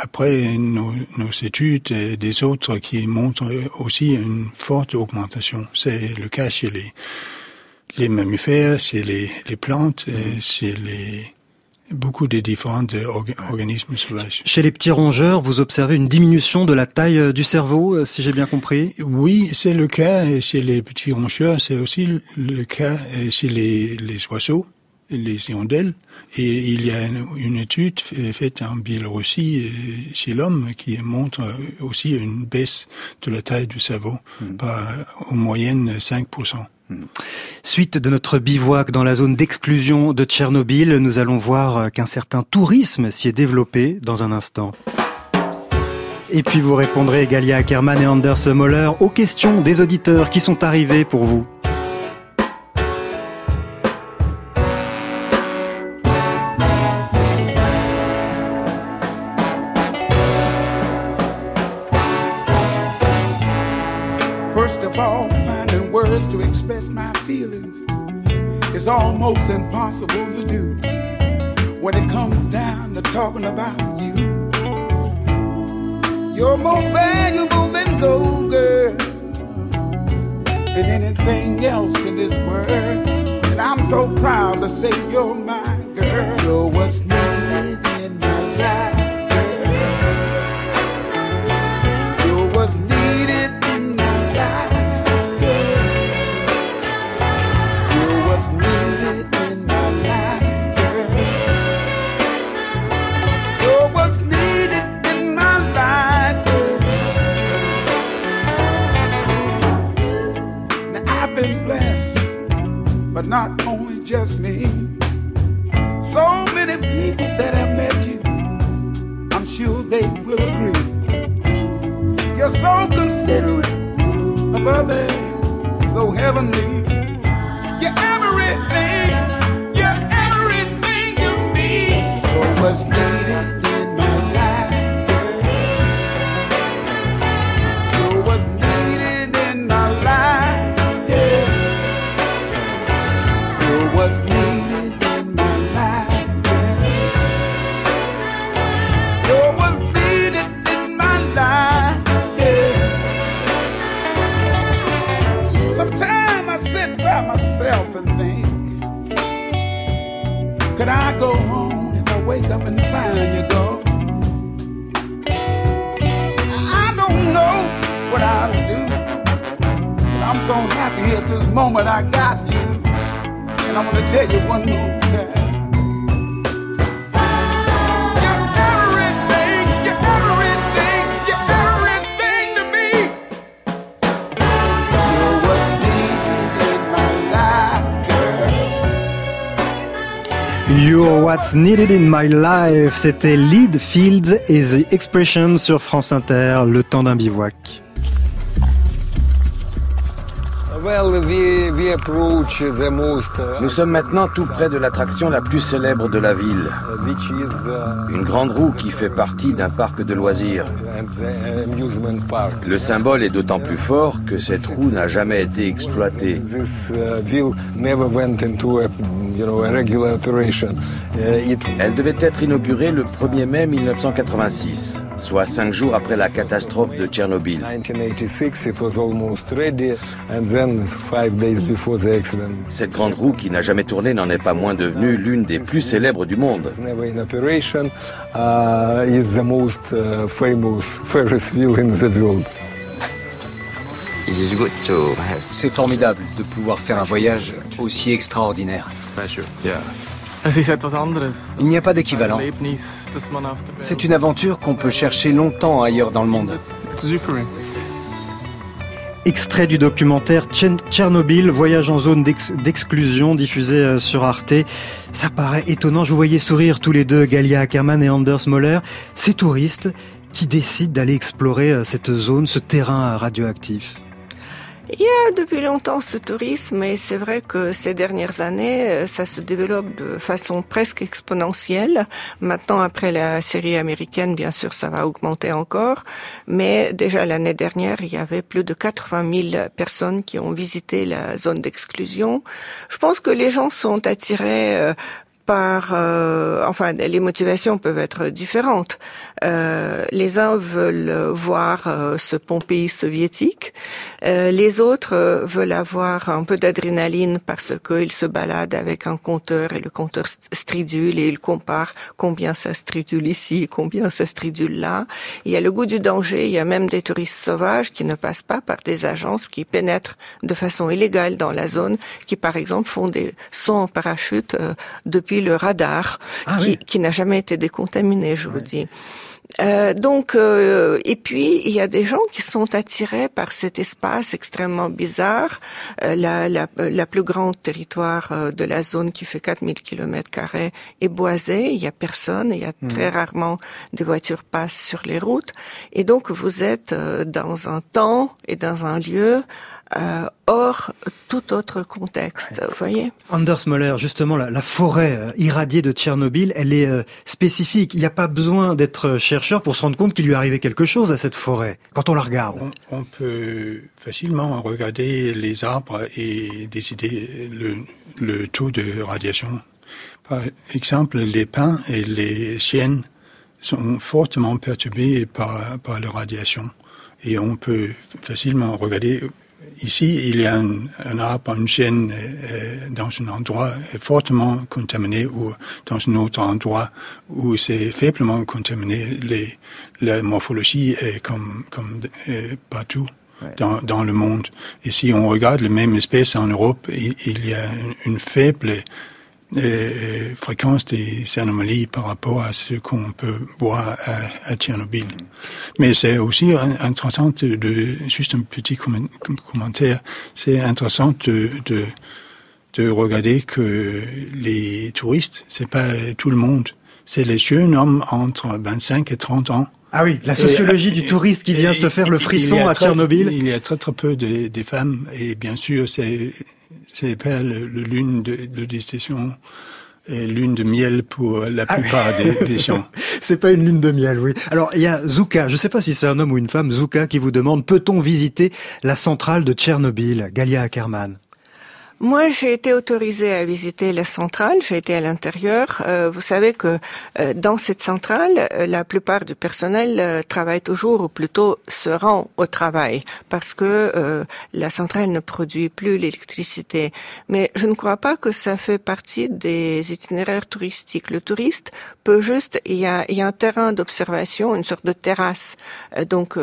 après nos, nos études des autres qui montrent aussi une forte augmentation. C'est le cas chez les, les mammifères, chez les, les plantes, chez les beaucoup de différents organismes sauvages. Chez les petits rongeurs, vous observez une diminution de la taille euh, du cerveau, euh, si j'ai bien compris? Oui, c'est le cas chez les petits rongeurs, c'est aussi le cas chez les, les oiseaux, les hirondelles. Et il y a une, étude faite en Biélorussie euh, chez l'homme qui montre aussi une baisse de la taille du cerveau, mmh. par en moyenne 5%. Suite de notre bivouac dans la zone d'exclusion de Tchernobyl, nous allons voir qu'un certain tourisme s'y est développé dans un instant. Et puis vous répondrez, Galia Ackerman et Anders Moller, aux questions des auditeurs qui sont arrivés pour vous. Is almost impossible to do when it comes down to talking about you. You're more valuable than gold, girl, than anything else in this world. And I'm so proud to say you're my girl. You're what's could I go on if I wake up and find you gone? I don't know what I'll do. But I'm so happy at this moment I got you. And I want to tell you one more time. You're What's Needed in My Life, c'était Lead Fields et The Expression sur France Inter, le temps d'un bivouac. Nous sommes maintenant tout près de l'attraction la plus célèbre de la ville. Une grande roue qui fait partie d'un parc de loisirs. Le symbole est d'autant plus fort que cette roue n'a jamais été exploitée. Elle devait être inaugurée le 1er mai 1986, soit cinq jours après la catastrophe de Tchernobyl. Cette grande roue qui n'a jamais tourné n'en est pas moins devenue l'une des plus célèbres du monde. C'est formidable de pouvoir faire un voyage aussi extraordinaire. Il n'y a pas d'équivalent. C'est une aventure qu'on peut chercher longtemps ailleurs dans le monde. Extrait du documentaire Tchernobyl, voyage en zone d'exclusion diffusé euh, sur Arte. Ça paraît étonnant, je vous voyais sourire tous les deux, Galia Ackerman et Anders Moller. Ces touristes qui décident d'aller explorer euh, cette zone, ce terrain radioactif. Il y a depuis longtemps ce tourisme et c'est vrai que ces dernières années, euh, ça se développe de façon presque exponentielle. Maintenant, après la série américaine, bien sûr, ça va augmenter encore. Mais déjà l'année dernière, il y avait plus de 80 000 personnes qui ont visité la zone d'exclusion. Je pense que les gens sont attirés euh, par, euh, enfin, les motivations peuvent être différentes. Euh, les uns veulent voir euh, ce Pompéi soviétique, les autres veulent avoir un peu d'adrénaline parce qu'ils se baladent avec un compteur et le compteur stridule et ils comparent combien ça stridule ici, combien ça stridule là. Il y a le goût du danger, il y a même des touristes sauvages qui ne passent pas par des agences qui pénètrent de façon illégale dans la zone, qui par exemple font des sauts en parachute depuis le radar, ah qui, n'a jamais été décontaminé, je vous dis. Euh, donc, euh, et puis il y a des gens qui sont attirés par cet espace extrêmement bizarre, euh, la, la, la, plus grande territoire de la zone qui fait 4000 km carrés est boisé, il y a personne, il y a très mmh. rarement des voitures passent sur les routes, et donc vous êtes dans un temps et dans un lieu euh, hors tout autre contexte, vous voyez Anders Moller, justement, la, forêt euh, irradiée de Tchernobyl, elle est euh, spécifique. Il n'y a pas besoin d'être chercheur pour se rendre compte qu'il lui arrivait quelque chose à cette forêt, quand on la regarde. On, peut facilement regarder les arbres et décider le, le taux de radiation. Par exemple, les pins et les chênes sont fortement perturbés par, par la radiation. Et on peut facilement regarder Ici, il y a un, arbre, une chaîne euh, dans un endroit fortement contaminé ou dans un autre endroit où c'est faiblement contaminé. Les, la morphologie est comme, comme euh, partout. Dans, dans, le monde. Et si on regarde les mêmes espèces en Europe, il, y a une faible fréquence des anomalies par rapport à ce qu'on peut voir à, Tchernobyl. Mais c'est aussi intéressant de, juste un petit commentaire, c'est intéressant de, de, de regarder que les touristes, c'est pas tout le monde, c'est les jeunes hommes entre 25 et 30 ans. Ah oui, la sociologie du touriste qui vient se faire le frisson à Tchernobyl. Il y a très très peu de, femmes et bien sûr c'est c'est pas le, lune de, de et lune de miel pour la ah plupart des, des gens. (laughs) c'est pas une lune de miel, oui. Alors il y a Zuka, je sais pas si c'est un homme ou une femme, Zuka qui vous demande peut-on visiter la centrale de Tchernobyl, Galia Ackerman moi, j'ai été autorisée à visiter la centrale. J'ai été à l'intérieur. Euh, vous savez que euh, dans cette centrale, euh, la plupart du personnel travaille toujours, ou plutôt se rend au travail, parce que la centrale ne produit plus l'électricité. Mais je ne crois pas que ça fait partie des itinéraires touristiques. Le touriste peut juste, il y a, y a un terrain d'observation, une sorte de terrasse, donc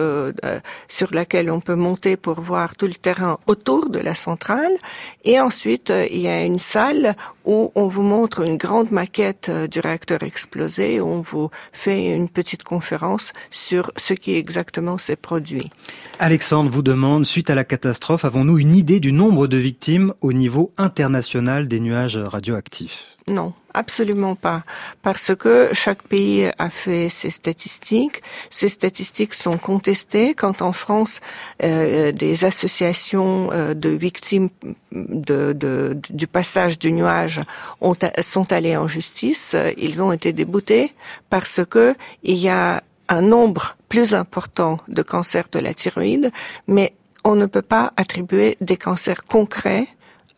sur laquelle on peut monter pour voir tout le terrain autour de la centrale, et ensuite, euh, il y a une salle où on vous montre une grande maquette euh, du réacteur explosé, où on vous fait une petite conférence sur ce qui exactement s'est produit. Alexandre vous demande, suite à la catastrophe, avons-nous une idée du nombre de victimes au niveau international des nuages radioactifs? Non, absolument pas, parce que chaque pays a fait ses statistiques. Ces statistiques sont contestées. Quand en France, euh, des associations euh, de victimes de, de, du passage du nuage ont, sont allées en justice, ils ont été déboutés parce que il y a un nombre plus important de cancers de la thyroïde, mais on ne peut pas attribuer des cancers concrets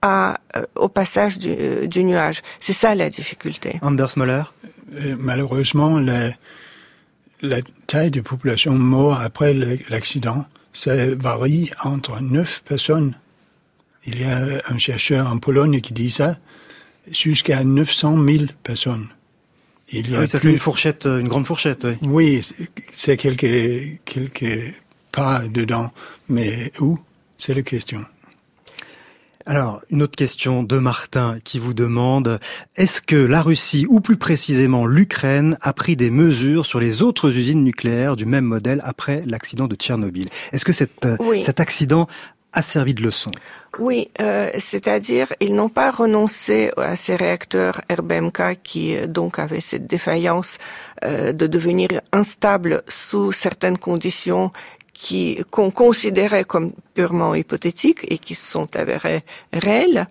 à, euh, au passage du, euh, du nuage. C'est ça la difficulté. Anders Moller euh, Malheureusement, la, la taille de population morte après l'accident, ça varie entre 9 personnes. Il y a un chercheur en Pologne qui dit ça, jusqu'à 900 000 personnes. Il y a oui, ça plus... fait une fourchette, une grande fourchette. Oui, oui c'est quelques, quelques pas dedans, mais où? C'est la question. Alors, une autre question de Martin qui vous demande, est-ce que la Russie, ou plus précisément l'Ukraine, a pris des mesures sur les autres usines nucléaires du même modèle après l'accident de Tchernobyl? Est-ce que cet, cet accident a servi de leçon oui, euh, c'est-à-dire ils n'ont pas renoncé à ces réacteurs RBMK qui euh, donc avaient cette défaillance euh, de devenir instables sous certaines conditions qui qu'on considérait comme purement hypothétiques et qui se sont avérées réelles.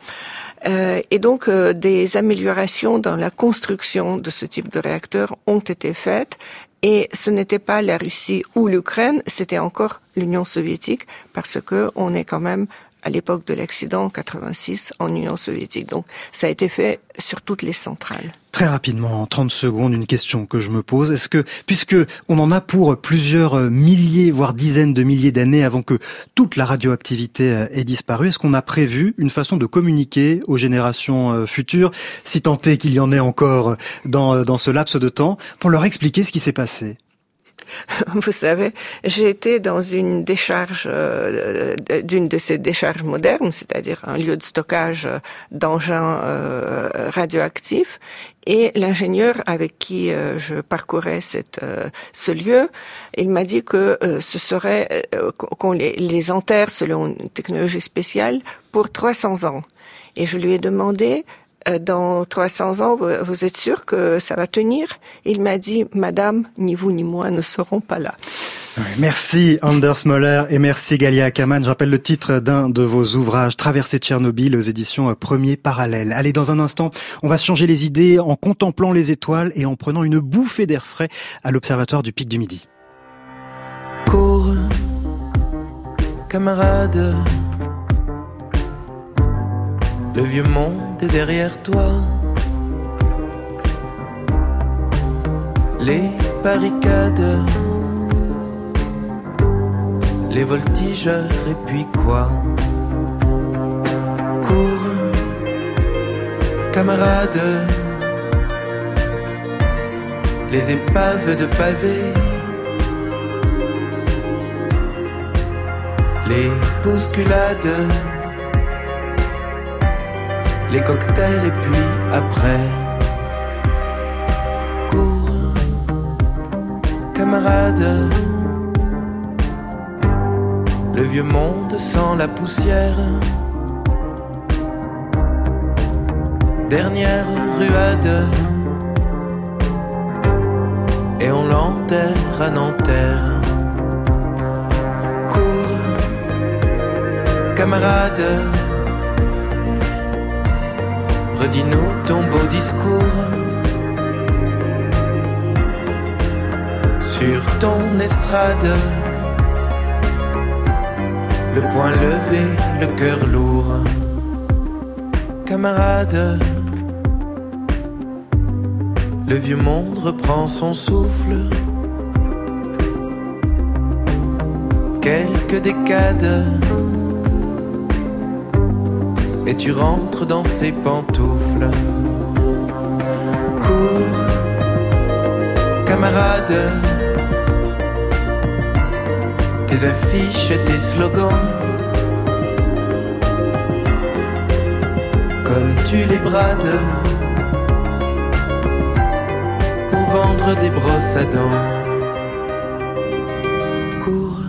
Et donc des améliorations dans la construction de ce type de réacteur ont été faites et ce n'était pas la Russie ou l'Ukraine, c'était encore l'Union soviétique parce que on est quand même à l'époque de l'accident en 86 en Union soviétique. Donc ça a été fait sur toutes les centrales. Très rapidement, en 30 secondes, une question que je me pose. Est-ce que, puisque on en a pour plusieurs milliers, voire dizaines de milliers d'années avant que toute la radioactivité euh, ait disparu, est-ce qu'on a prévu une façon de communiquer aux générations euh, futures, si tant est qu'il y en ait encore dans, euh, dans ce laps de temps, pour leur expliquer ce qui s'est passé? (laughs) Vous savez, j'ai été dans une décharge, euh, d'une de ces décharges modernes, c'est-à-dire un lieu de stockage d'engins euh, radioactifs, et l'ingénieur avec qui euh, je parcourais ce lieu, il m'a dit que ce serait qu'on les, enterre selon une technologie spéciale pour 300 ans. Et je lui ai demandé euh, dans 300 ans, vous êtes sûr que ça va tenir? Il m'a dit, Madame, ni vous ni moi ne serons pas là. Merci Anders Moller et merci Galia Ackerman. Je rappelle le titre d'un de vos ouvrages, Traversée de Tchernobyl aux éditions Premier Parallèle. Allez, dans un instant, on va se changer les idées en contemplant les étoiles et en prenant une bouffée d'air frais à l'Observatoire du Pic du Midi. Cours, camarade le vieux monde est derrière toi. Les barricades, les voltigeurs et puis quoi? Cours, camarades, les épaves de pavés. Les bousculades les cocktails et puis après. Cours, camarade. Le vieux monde sans la poussière. Dernière ruade. Et on l'enterre à Nanterre. Cours, camarade redis-nous ton beau discours. Sur ton estrade, le poing levé, le cœur lourd. Camarade, le vieux monde reprend son souffle. Quelques décades et tu rentres dans ses pantoufles. Cours, camarade, tes affiches et tes slogans. Comme tu les brades pour vendre des brosses à dents. Cours,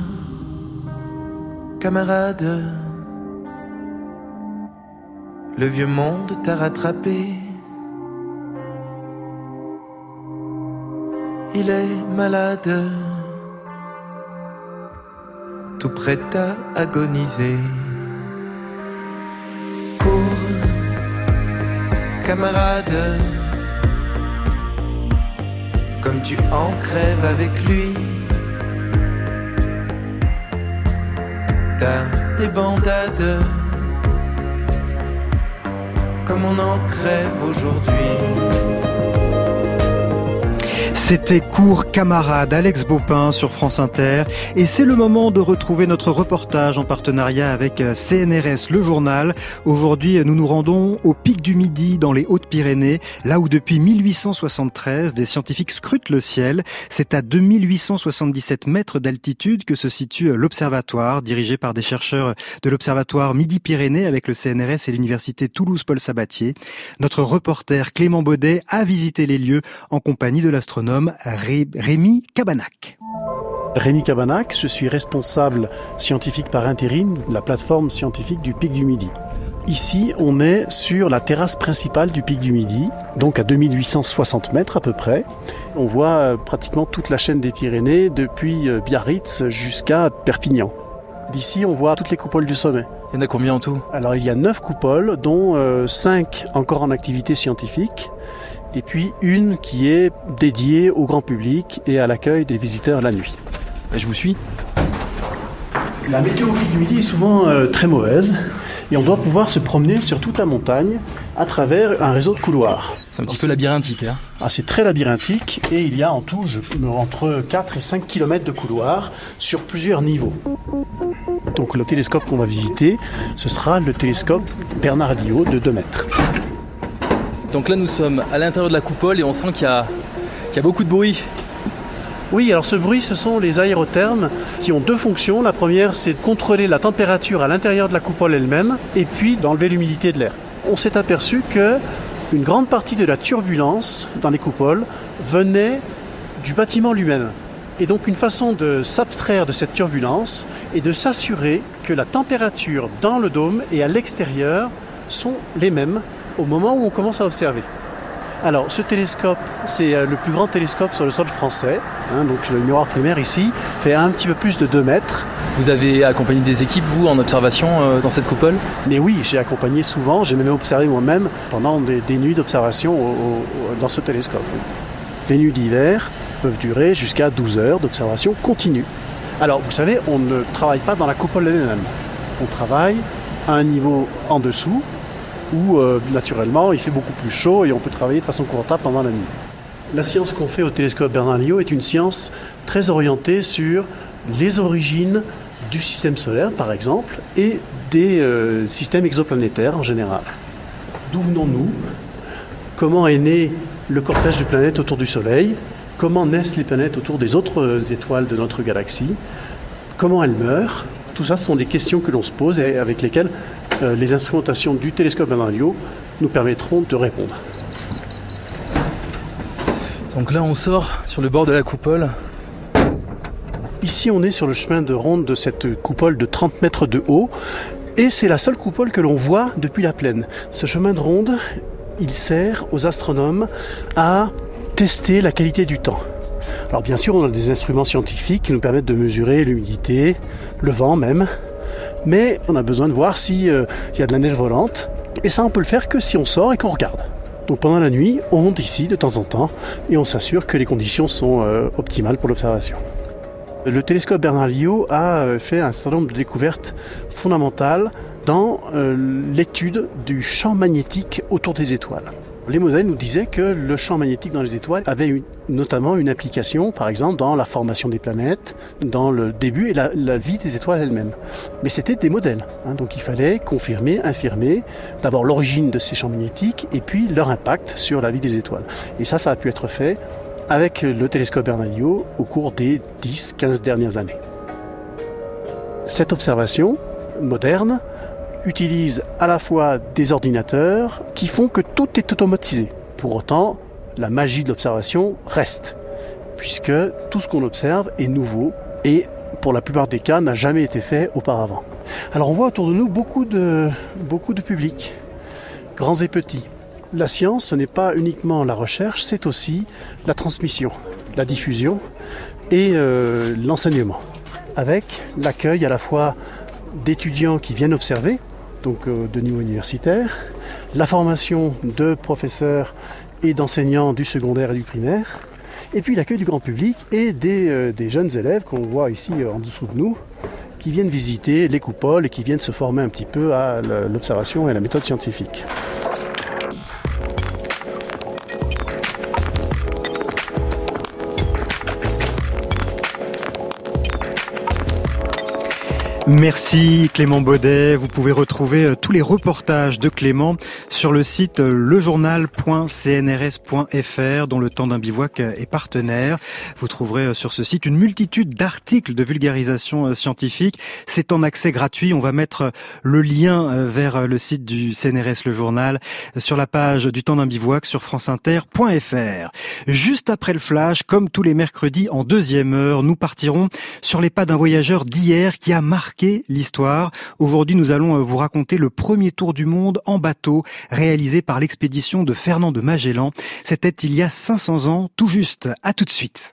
camarade le vieux monde t'a rattrapé. Il est malade, tout prêt à agoniser. Cours, camarade, comme tu en crèves avec lui. T'as des bandades comme on en crève aujourd'hui. C'était court camarade Alex Baupin sur France Inter et c'est le moment de retrouver notre reportage en partenariat avec euh, CNRS Le Journal. Aujourd'hui, nous nous rendons au pic du Midi dans les Hautes-Pyrénées, là où depuis 1873 des scientifiques scrutent le ciel. C'est à 2877 mètres d'altitude que se situe l'observatoire dirigé par des chercheurs de l'observatoire Midi-Pyrénées avec le CNRS et l'université Toulouse-Paul Sabatier. Notre reporter Clément Baudet a visité les lieux en compagnie de l'astronome Rémi Cabanac. Rémi Cabanac, je suis responsable scientifique par intérim de la plateforme scientifique du Pic du Midi. Ici, on est sur la terrasse principale du Pic du Midi, donc à 2860 mètres à peu près. On voit euh, pratiquement toute la chaîne des Pyrénées, depuis euh, Biarritz jusqu'à Perpignan. D'ici, on voit toutes les coupoles du sommet. Il y en a combien en tout? Alors, il y a 9 coupoles, dont 5 euh, encore en activité scientifique et puis une qui est dédiée au grand public et à l'accueil des visiteurs la nuit. je vous suis. La météo du midi est souvent euh, très mauvaise et on doit pouvoir se promener sur toute la montagne à travers un réseau de couloirs. C'est un petit peu labyrinthique. Hein ah, c'est très labyrinthique et il y a en tout je, entre 4 et 5 km de couloirs sur plusieurs niveaux. Donc le télescope qu'on va visiter, ce sera le télescope Bernardino de 2 mètres. Donc là, nous sommes à l'intérieur de la coupole et on sent qu'il y, a beaucoup de bruit. Oui, alors ce bruit, ce sont les aérothermes qui ont deux fonctions. La première, c'est de contrôler la température à l'intérieur de la coupole elle-même et puis d'enlever l'humidité de l'air. On s'est aperçu que une grande partie de la turbulence dans les coupoles venait du bâtiment lui-même. Et donc une façon de s'abstraire de cette turbulence est de s'assurer que la température dans le dôme et à l'extérieur sont les mêmes au moment où on commence à observer. Alors, ce télescope, c'est euh, le plus grand télescope sur le sol français. Hein, donc, le miroir primaire ici fait un petit peu plus de 2 mètres. Vous avez accompagné des équipes, vous, en observation euh, dans cette coupole? Mais oui, j'ai accompagné souvent. J'ai même observé moi-même pendant des, nuits d'observation dans ce télescope. Les nuits d'hiver peuvent durer jusqu'à 12 heures d'observation continue. Alors, vous savez, on ne travaille pas dans la coupole elle-même. On travaille à un niveau en dessous, où euh, naturellement il fait beaucoup plus chaud et on peut travailler de façon confortable pendant la nuit. La science qu'on fait au télescope Bernard-Lyot est une science très orientée sur les origines du système solaire, par exemple, et des euh, systèmes exoplanétaires en général. D'où venons-nous? Comment est né le cortège de planètes autour du Soleil? Comment naissent les planètes autour des autres euh, étoiles de notre galaxie? Comment elles meurent? Tout ça sont des questions que l'on se pose et avec lesquelles les instrumentations du télescope Bernardino nous permettront de répondre. Donc là, on sort sur le bord de la coupole. Ici, on est sur le chemin de ronde de cette coupole de 30 mètres de haut. Et c'est la seule coupole que l'on voit depuis la plaine. Ce chemin de ronde, il sert aux astronomes à tester la qualité du temps. Alors bien sûr, on a des instruments scientifiques qui nous permettent de mesurer l'humidité, le vent même, mais on a besoin de voir s'il euh, y a de la neige volante. Et ça, on peut le faire que si on sort et qu'on regarde. Donc pendant la nuit, on monte ici de temps en temps et on s'assure que les conditions sont euh, optimales pour l'observation. Le télescope Bernard-Lyot a euh, fait un certain nombre de découvertes fondamentales dans l'étude du champ magnétique autour des étoiles. Les modèles nous disaient que le champ magnétique dans les étoiles avait notamment une application, par exemple, dans la formation des planètes, dans le début et la, vie des étoiles elles-mêmes. Mais c'était des modèles, hein, donc il fallait confirmer, infirmer d'abord l'origine de ces champs magnétiques et puis leur impact sur la vie des étoiles. Et ça, ça a pu être fait avec le télescope Bernalio au cours des 10-15 dernières années. Cette observation moderne utilise à la fois des ordinateurs qui font que tout est automatisé. Pour autant, la magie de l'observation reste, puisque tout ce qu'on observe est nouveau et pour la plupart des cas n'a jamais été fait auparavant. Alors on voit autour de nous beaucoup de, beaucoup de publics, grands et petits. La science, ce n'est pas uniquement la recherche, c'est aussi la transmission, la diffusion et euh, l'enseignement, avec l'accueil à la fois d'étudiants qui viennent observer, donc euh, de niveau universitaire, la formation de professeurs et d'enseignants du secondaire et du primaire, et puis l'accueil du grand public et des, euh, jeunes élèves qu'on voit ici euh, en dessous de nous, qui viennent visiter les coupoles et qui viennent se former un petit peu à l'observation et à la méthode scientifique. Merci Clément Baudet. Vous pouvez retrouver euh, tous les reportages de Clément sur le site euh, lejournal.cnrs.fr dont le temps d'un bivouac euh, est partenaire. Vous trouverez sur ce site une multitude d'articles de vulgarisation scientifique. C'est en accès gratuit. On va mettre le lien vers le site du CNRS Le Journal sur la page du temps d'un bivouac sur franceinter.fr. Juste après le flash, comme tous les mercredis en deuxième heure, nous partirons sur les pas d'un voyageur d'hier qui a marqué l'histoire. Aujourd'hui, nous allons euh, vous raconter le premier tour du monde en bateau réalisé par l'expédition de Fernand de Magellan. C'était il y a 500 ans, tout juste. À tout de suite.